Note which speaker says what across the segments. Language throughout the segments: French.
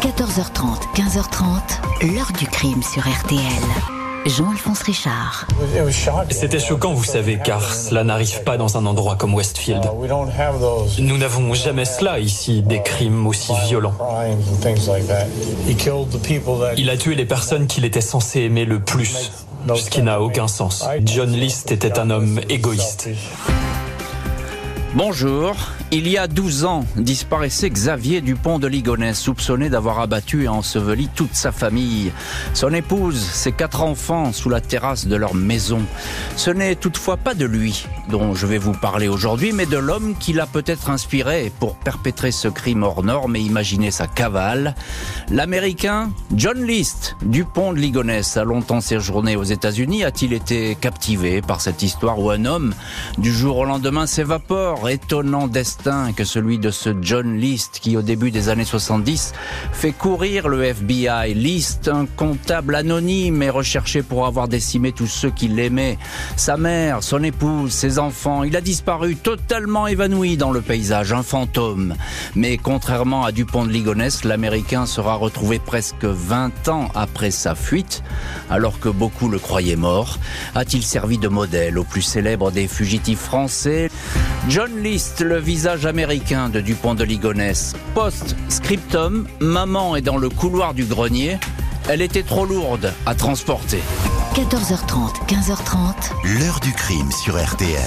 Speaker 1: 14h30, 15h30, l'heure du crime sur RTL. Jean-Alphonse Richard.
Speaker 2: C'était choquant, vous savez, car cela n'arrive pas dans un endroit comme Westfield. Nous n'avons jamais cela ici, des crimes aussi violents. Il a tué les personnes qu'il était censé aimer le plus, ce qui n'a aucun sens. John List était un homme égoïste.
Speaker 3: Bonjour. Il y a 12 ans, disparaissait Xavier Dupont de Ligonnès, soupçonné d'avoir abattu et enseveli toute sa famille. Son épouse, ses quatre enfants sous la terrasse de leur maison. Ce n'est toutefois pas de lui dont je vais vous parler aujourd'hui, mais de l'homme qui l'a peut-être inspiré pour perpétrer ce crime hors norme et imaginer sa cavale. L'Américain John List, Dupont de Ligonnès, a longtemps séjourné aux États-Unis. A-t-il été captivé par cette histoire où un homme, du jour au lendemain, s'évapore? Étonnant destin que celui de ce John List qui, au début des années 70, fait courir le FBI. List, un comptable anonyme et recherché pour avoir décimé tous ceux qui l'aimaient. Sa mère, son épouse, ses enfants. Il a disparu totalement évanoui dans le paysage, un fantôme. Mais contrairement à Dupont de Ligonnès, l'Américain sera retrouvé presque 20 ans après sa fuite, alors que beaucoup le croyaient mort. A-t-il servi de modèle au plus célèbre des fugitifs français? John List, le visage américain de Dupont de Ligonnès. Post-scriptum, maman est dans le couloir du grenier. Elle était trop lourde à transporter.
Speaker 1: 14h30, 15h30.
Speaker 4: L'heure du crime sur RTL.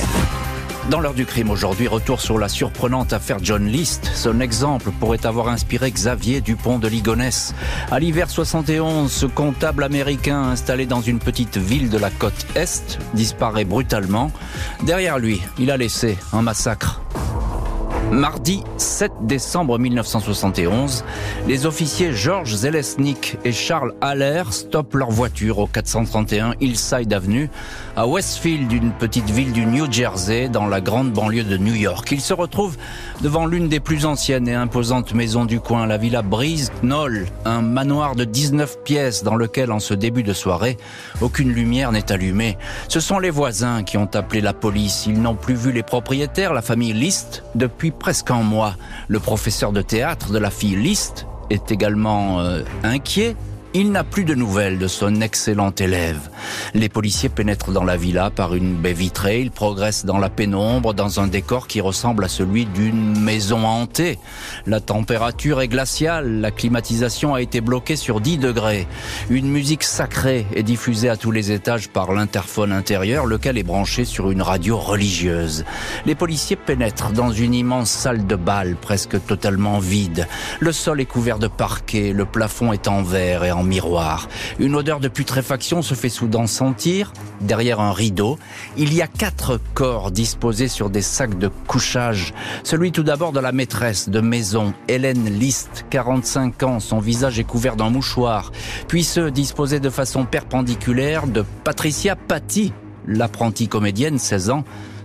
Speaker 3: Dans l'heure du crime aujourd'hui, retour sur la surprenante affaire John List. Son exemple pourrait avoir inspiré Xavier Dupont de Ligonnès. À l'hiver 71, ce comptable américain installé dans une petite ville de la côte Est disparaît brutalement. Derrière lui, il a laissé un massacre. Mardi 7 décembre 1971, les officiers Georges Zelesnik et Charles Haller stoppent leur voiture au 431 Hillside Avenue à Westfield, une petite ville du New Jersey dans la grande banlieue de New York. Ils se retrouvent devant l'une des plus anciennes et imposantes maisons du coin, la villa Breeze Knoll, un manoir de 19 pièces dans lequel en ce début de soirée, aucune lumière n'est allumée. Ce sont les voisins qui ont appelé la police. Ils n'ont plus vu les propriétaires, la famille List, depuis presque un mois. Le professeur de théâtre de la fille List est également euh, inquiet il n'a plus de nouvelles de son excellent élève. Les policiers pénètrent dans la villa par une baie vitrée. Ils progressent dans la pénombre, dans un décor qui ressemble à celui d'une maison hantée. La température est glaciale. La climatisation a été bloquée sur 10 degrés. Une musique sacrée est diffusée à tous les étages par l'interphone intérieur, lequel est branché sur une radio religieuse. Les policiers pénètrent dans une immense salle de bal, presque totalement vide. Le sol est couvert de parquet, le plafond est en verre et en miroir. Une odeur de putréfaction se fait soudain sentir. Derrière un rideau, il y a quatre corps disposés sur des sacs de couchage. Celui tout d'abord de la maîtresse de maison, Hélène List, 45 ans, son visage est couvert d'un mouchoir. Puis ceux disposés de façon perpendiculaire de Patricia Paty, l'apprentie comédienne, 16 ans,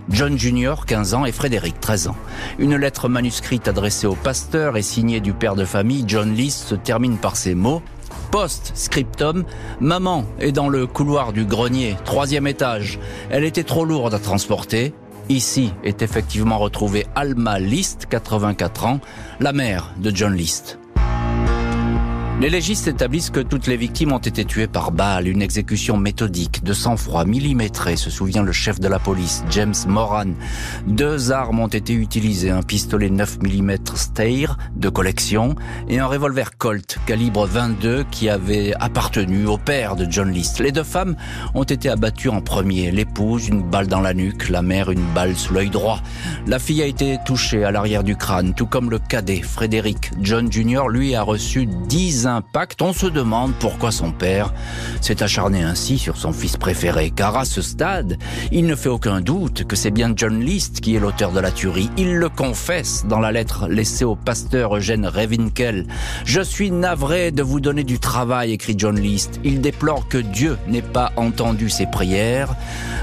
Speaker 3: John Junior, 15 ans, et Frédéric, 13 ans. Une lettre manuscrite adressée au pasteur et signée du père de famille, John List, se termine par ces mots. Post-scriptum, maman est dans le couloir du grenier, troisième étage. Elle était trop lourde à transporter. Ici est effectivement retrouvée Alma List, 84 ans, la mère de John List. Les légistes établissent que toutes les victimes ont été tuées par balle, une exécution méthodique, de sang-froid millimétré, se souvient le chef de la police, James Moran. Deux armes ont été utilisées, un pistolet 9 mm Steyr de collection et un revolver Colt calibre 22 qui avait appartenu au père de John List. Les deux femmes ont été abattues en premier, l'épouse une balle dans la nuque, la mère une balle sous l'œil droit. La fille a été touchée à l'arrière du crâne, tout comme le cadet, Frédéric. John Jr. lui a reçu 10 on se demande pourquoi son père s'est acharné ainsi sur son fils préféré. Car à ce stade, il ne fait aucun doute que c'est bien John List qui est l'auteur de la tuerie. Il le confesse dans la lettre laissée au pasteur Eugène Revinkel. Je suis navré de vous donner du travail, écrit John List. Il déplore que Dieu n'ait pas entendu ses prières.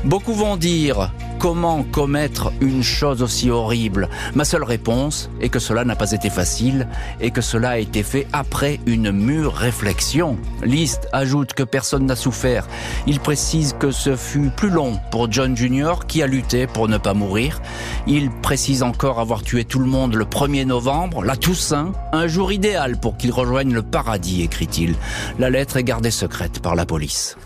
Speaker 3: Beaucoup vont dire Comment commettre une chose aussi horrible? Ma seule réponse est que cela n'a pas été facile et que cela a été fait après une mûre réflexion. List ajoute que personne n'a souffert. Il précise que ce fut plus long pour John Jr. qui a lutté pour ne pas mourir. Il précise encore avoir tué tout le monde le 1er novembre, la Toussaint, un jour idéal pour qu'il rejoigne le paradis, écrit-il. La lettre est gardée secrète par la police.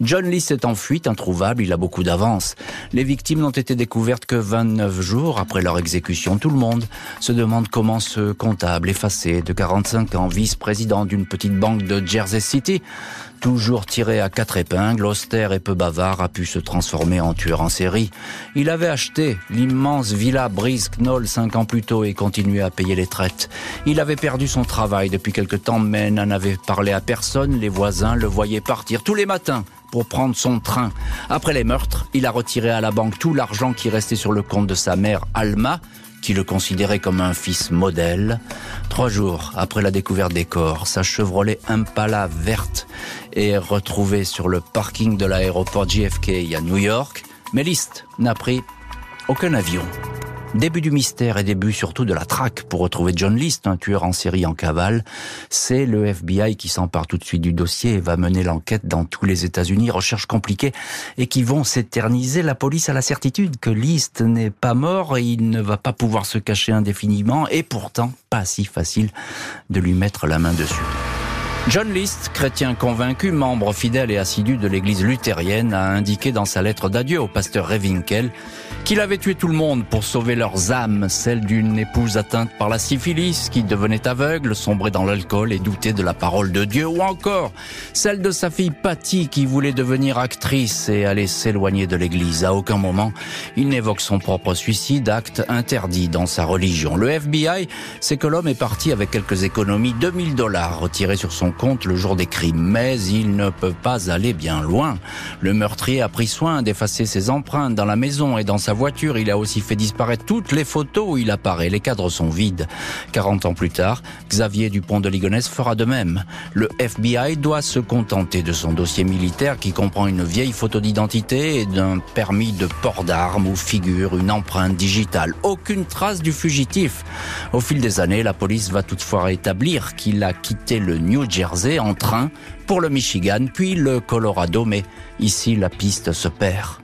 Speaker 3: John Lee s'est en fuite, introuvable, il a beaucoup d'avance. Les victimes n'ont été découvertes que 29 jours après leur exécution. Tout le monde se demande comment ce comptable effacé de 45 ans, vice-président d'une petite banque de Jersey City, toujours tiré à quatre épingles, austère et peu bavard, a pu se transformer en tueur en série. Il avait acheté l'immense villa Breeze Knoll cinq ans plus tôt et continué à payer les traites. Il avait perdu son travail depuis quelque temps, mais n'en avait parlé à personne. Les voisins le voyaient partir tous les matins pour prendre son train. Après les meurtres, il a retiré à la banque tout l'argent qui restait sur le compte de sa mère, Alma, qui le considérait comme un fils modèle. Trois jours après la découverte des corps, sa Chevrolet Impala verte est retrouvée sur le parking de l'aéroport JFK à New York. Mais List n'a pris aucun avion. Début du mystère et début surtout de la traque pour retrouver John List, un tueur en série en cavale. C'est le FBI qui s'empare tout de suite du dossier et va mener l'enquête dans tous les États-Unis. Recherches compliquées et qui vont s'éterniser. La police a la certitude que List n'est pas mort et il ne va pas pouvoir se cacher indéfiniment et pourtant pas si facile de lui mettre la main dessus. John List, chrétien convaincu, membre fidèle et assidu de l'église luthérienne, a indiqué dans sa lettre d'adieu au pasteur Revinkel qu'il avait tué tout le monde pour sauver leurs âmes, celle d'une épouse atteinte par la syphilis qui devenait aveugle, sombrait dans l'alcool et doutait de la parole de Dieu, ou encore celle de sa fille Patty qui voulait devenir actrice et aller s'éloigner de l'église. À aucun moment, il n'évoque son propre suicide, acte interdit dans sa religion. Le FBI sait que l'homme est parti avec quelques économies, 2000 dollars retirés sur son compte le jour des crimes, mais il ne peut pas aller bien loin. Le meurtrier a pris soin d'effacer ses empreintes dans la maison et dans sa voiture. Il a aussi fait disparaître toutes les photos où il apparaît. Les cadres sont vides. 40 ans plus tard, Xavier Dupont de Ligonnès fera de même. Le FBI doit se contenter de son dossier militaire qui comprend une vieille photo d'identité et d'un permis de port d'armes où figure une empreinte digitale. Aucune trace du fugitif. Au fil des années, la police va toutefois établir qu'il a quitté le New En train pour le Michigan, puis le Colorado, mais ici la piste se perd.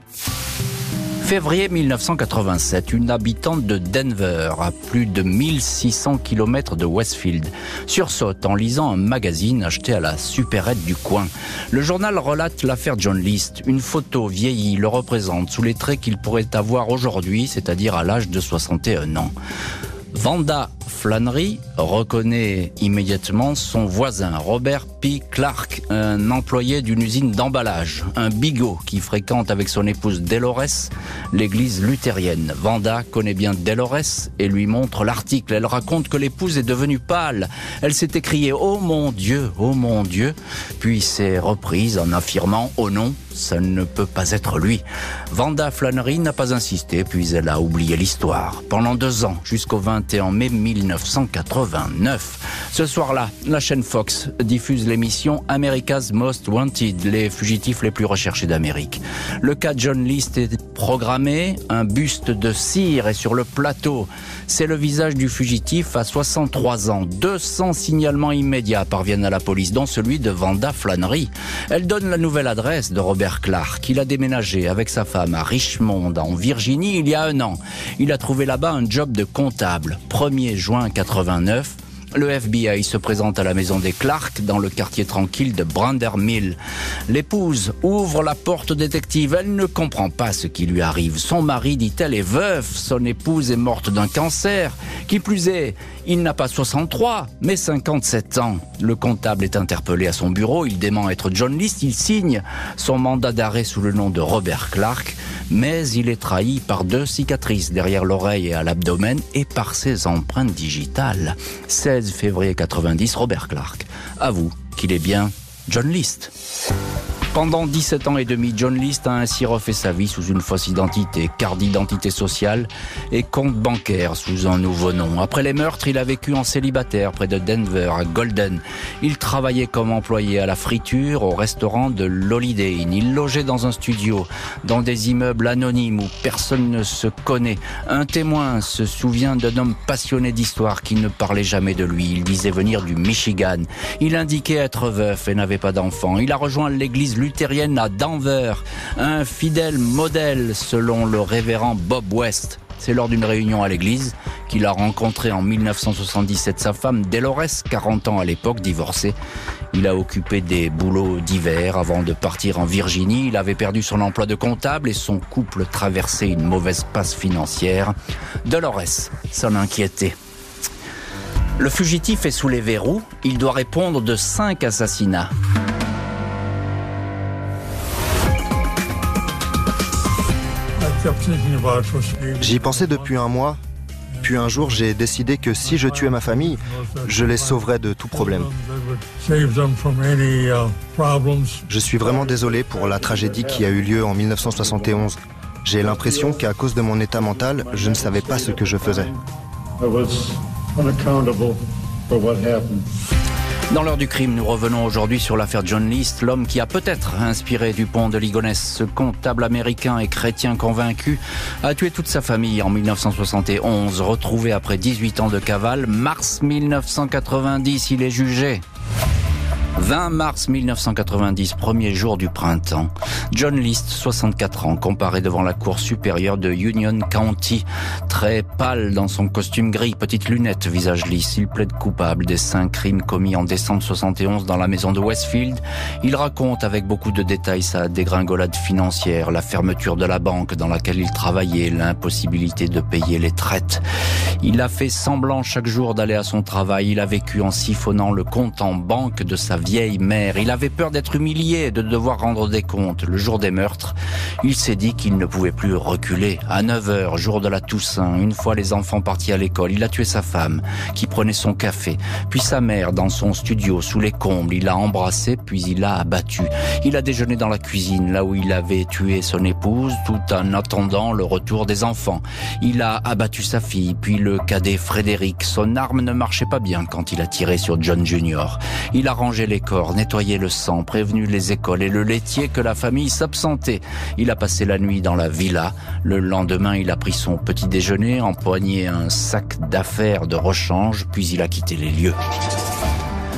Speaker 3: Février 1987, une habitante de Denver, à plus de 1600 km de Westfield, sursaute en lisant un magazine acheté à la supérette du coin. Le journal relate l'affaire John List. Une photo vieillie le représente sous les traits qu'il pourrait avoir aujourd'hui, c'est-à-dire à, à l'âge de 61 ans. Vanda Flannery reconnaît immédiatement son voisin, Robert P. Clark, un employé d'une usine d'emballage, un bigot qui fréquente avec son épouse Delores l'église luthérienne. Vanda connaît bien Delores et lui montre l'article. Elle raconte que l'épouse est devenue pâle. Elle s'est écriée « Oh mon Dieu, oh mon Dieu !» puis s'est reprise en affirmant « Oh non, ça ne peut pas être lui. Vanda Flannery n'a pas insisté, puis elle a oublié l'histoire. Pendant deux ans, jusqu'au 21 mai 1989. Ce soir-là, la chaîne Fox diffuse l'émission America's Most Wanted, les fugitifs les plus recherchés d'Amérique. Le cas John List est programmé, un buste de cire est sur le plateau. C'est le visage du fugitif à 63 ans. 200 signalements immédiats parviennent à la police, dont celui de Vanda Flannery. Elle donne la nouvelle adresse de Robert Clark. Il a déménagé avec sa femme à Richmond, en Virginie, il y a un an. Il a trouvé là-bas un job de comptable. 1er juin 89, le FBI se présente à la maison des Clark dans le quartier tranquille de Brander Mill. L'épouse ouvre la porte détective. Elle ne comprend pas ce qui lui arrive. Son mari, dit-elle, est veuf. Son épouse est morte d'un cancer. Qui plus est, il n'a pas 63, mais 57 ans. Le comptable est interpellé à son bureau. Il dément être John List. Il signe son mandat d'arrêt sous le nom de Robert Clark. Mais il est trahi par deux cicatrices derrière l'oreille et à l'abdomen et par ses empreintes digitales. 16 février 90, Robert Clark avoue qu'il est bien John List. Pendant 17 ans et demi, John List a ainsi refait sa vie sous une fausse identité, carte d'identité sociale et compte bancaire sous un nouveau nom. Après les meurtres, il a vécu en célibataire près de Denver, à Golden. Il travaillait comme employé à la friture au restaurant de l'Holiday. Il logeait dans un studio, dans des immeubles anonymes où personne ne se connaît. Un témoin se souvient d'un homme passionné d'histoire qui ne parlait jamais de lui. Il disait venir du Michigan. Il indiquait être veuf et n'avait pas d'enfant. Il a rejoint l'église luthérienne à Denver, un fidèle modèle selon le révérend Bob West. C'est lors d'une réunion à l'église qu'il a rencontré en 1977 sa femme Delores, 40 ans à l'époque, divorcée. Il a occupé des boulots divers avant de partir en Virginie. Il avait perdu son emploi de comptable et son couple traversait une mauvaise passe financière. Dolores s'en inquiétait. Le fugitif est sous les verrous. Il doit répondre de cinq assassinats.
Speaker 5: J'y pensais depuis un mois, puis un jour j'ai décidé que si je tuais ma famille, je les sauverais de tout problème. Je suis vraiment désolé pour la tragédie qui a eu lieu en 1971. J'ai l'impression qu'à cause de mon état mental, je ne savais pas ce que je faisais.
Speaker 3: Dans l'heure du crime, nous revenons aujourd'hui sur l'affaire John List, l'homme qui a peut-être inspiré Dupont de Ligonnès. Ce comptable américain et chrétien convaincu a tué toute sa famille en 1971. Retrouvé après 18 ans de cavale, mars 1990, il est jugé. 20 mars 1990, premier jour du printemps. John List, 64 ans, comparé devant la cour supérieure de Union County. Très pâle dans son costume gris, petite lunette, visage lisse. Il plaide coupable des cinq crimes commis en décembre 71 dans la maison de Westfield. Il raconte avec beaucoup de détails sa dégringolade financière, la fermeture de la banque dans laquelle il travaillait, l'impossibilité de payer les traites. Il a fait semblant chaque jour d'aller à son travail. Il a vécu en siphonnant le compte en banque de sa vieille mère. Il avait peur d'être humilié, de devoir rendre des comptes. Le jour des meurtres, il s'est dit qu'il ne pouvait plus reculer. À 9 heures, jour de la Toussaint, une fois les enfants partis à l'école, il a tué sa femme, qui prenait son café, puis sa mère dans son studio, sous les combles. Il l'a embrassé, puis il l'a abattu. Il a déjeuné dans la cuisine, là où il avait tué son épouse, tout en attendant le retour des enfants. Il a abattu sa fille, puis le cadet Frédéric. Son arme ne marchait pas bien quand il a tiré sur John Junior. Il a rangé les corps, nettoyé le sang, prévenu les écoles et le laitier que la famille s'absentait. Il a passé la nuit dans la villa. Le lendemain, il a pris son petit déjeuner, empoigné un sac d'affaires de rechange, puis il a quitté les lieux.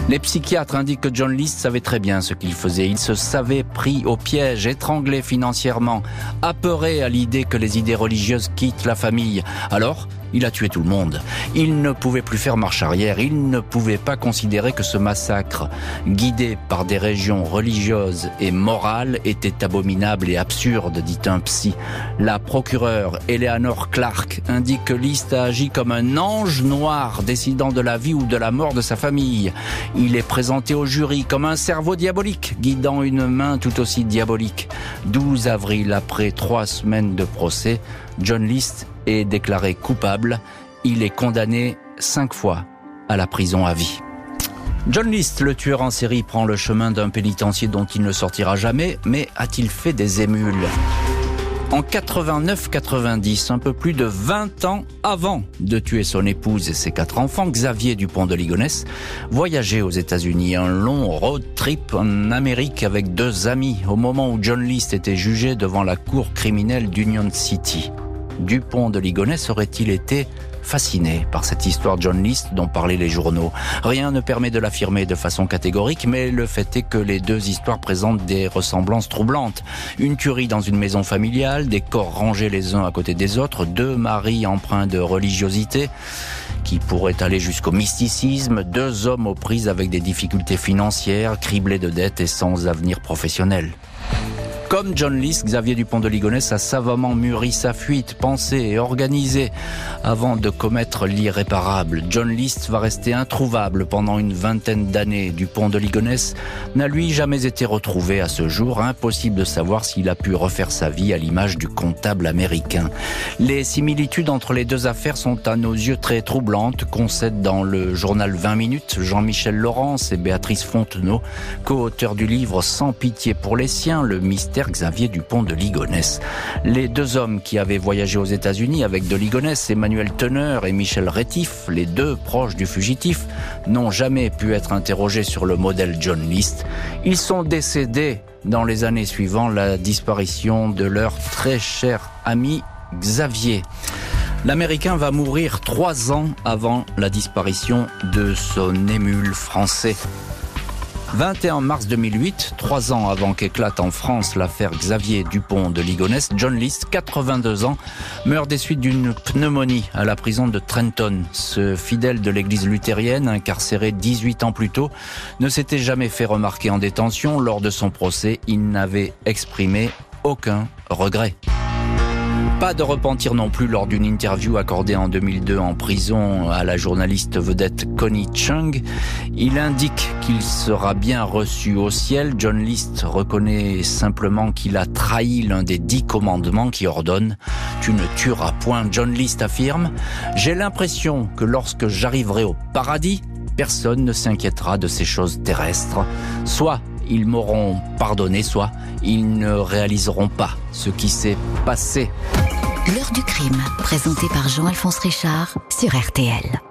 Speaker 3: Les psychiatres indiquent que John List savait très bien ce qu'il faisait. Il se savait pris au piège, étranglé financièrement, apeuré à l'idée que les idées religieuses quittent la famille. Alors, il a tué tout le monde. Il ne pouvait plus faire marche arrière. Il ne pouvait pas considérer que ce massacre, guidé par des régions religieuses et morales, était abominable et absurde, dit un psy. La procureure Eleanor Clark indique que List a agi comme un ange noir décidant de la vie ou de la mort de sa famille. Il est présenté au jury comme un cerveau diabolique guidant une main tout aussi diabolique. 12 avril, après trois semaines de procès, John List est déclaré coupable. Il est condamné cinq fois à la prison à vie. John List, le tueur en série, prend le chemin d'un pénitencier dont il ne sortira jamais, mais a-t-il fait des émules? En 89-90, un peu plus de 20 ans avant de tuer son épouse et ses quatre enfants, Xavier Dupont de Ligonnès voyageait aux États-Unis, un long road trip en Amérique avec deux amis, au moment où John List était jugé devant la cour criminelle d'Union City. Dupont de Ligonnès aurait-il été fasciné par cette histoire John List dont parlaient les journaux? Rien ne permet de l'affirmer de façon catégorique, mais le fait est que les deux histoires présentent des ressemblances troublantes. Une tuerie dans une maison familiale, des corps rangés les uns à côté des autres, deux maris empreints de religiosité qui pourraient aller jusqu'au mysticisme, deux hommes aux prises avec des difficultés financières, criblés de dettes et sans avenir professionnel. Comme John List, Xavier Dupont de Ligonnès a savamment mûri sa fuite, pensé et organisé avant de commettre l'irréparable. John List va rester introuvable pendant une vingtaine d'années. Dupont de Ligonnès n'a lui jamais été retrouvé à ce jour. Impossible de savoir s'il a pu refaire sa vie à l'image du comptable américain. Les similitudes entre les deux affaires sont à nos yeux très troublantes, concède dans le journal 20 minutes Jean-Michel Laurence et Béatrice Fontenot, co-auteurs du livre Sans pitié pour les siens, le mystère Xavier Dupont de Ligonnès. Les deux hommes qui avaient voyagé aux États-Unis avec de Ligonnès, Emmanuel Teneur et Michel Rétif, les deux proches du fugitif, n'ont jamais pu être interrogés sur le modèle John List. Ils sont décédés dans les années suivant la disparition de leur très cher ami Xavier. L'Américain va mourir trois ans avant la disparition de son émule français. 21 mars 2008, trois ans avant qu'éclate en France l'affaire Xavier Dupont de Ligonnès, John List, 82 ans, meurt des suites d'une pneumonie à la prison de Trenton. Ce fidèle de l'église luthérienne, incarcéré 18 ans plus tôt, ne s'était jamais fait remarquer en détention. Lors de son procès, il n'avait exprimé aucun regret. Pas de repentir non plus lors d'une interview accordée en 2002 en prison à la journaliste vedette Connie Chung. Il indique qu'il sera bien reçu au ciel. John List reconnaît simplement qu'il a trahi l'un des dix commandements qui ordonnent Tu ne tueras point. John List affirme J'ai l'impression que lorsque j'arriverai au paradis, personne ne s'inquiétera de ces choses terrestres. Soit ils m'auront pardonné, soit ils ne réaliseront pas ce qui s'est passé.
Speaker 1: L'heure du crime, présenté par Jean-Alphonse Richard sur RTL.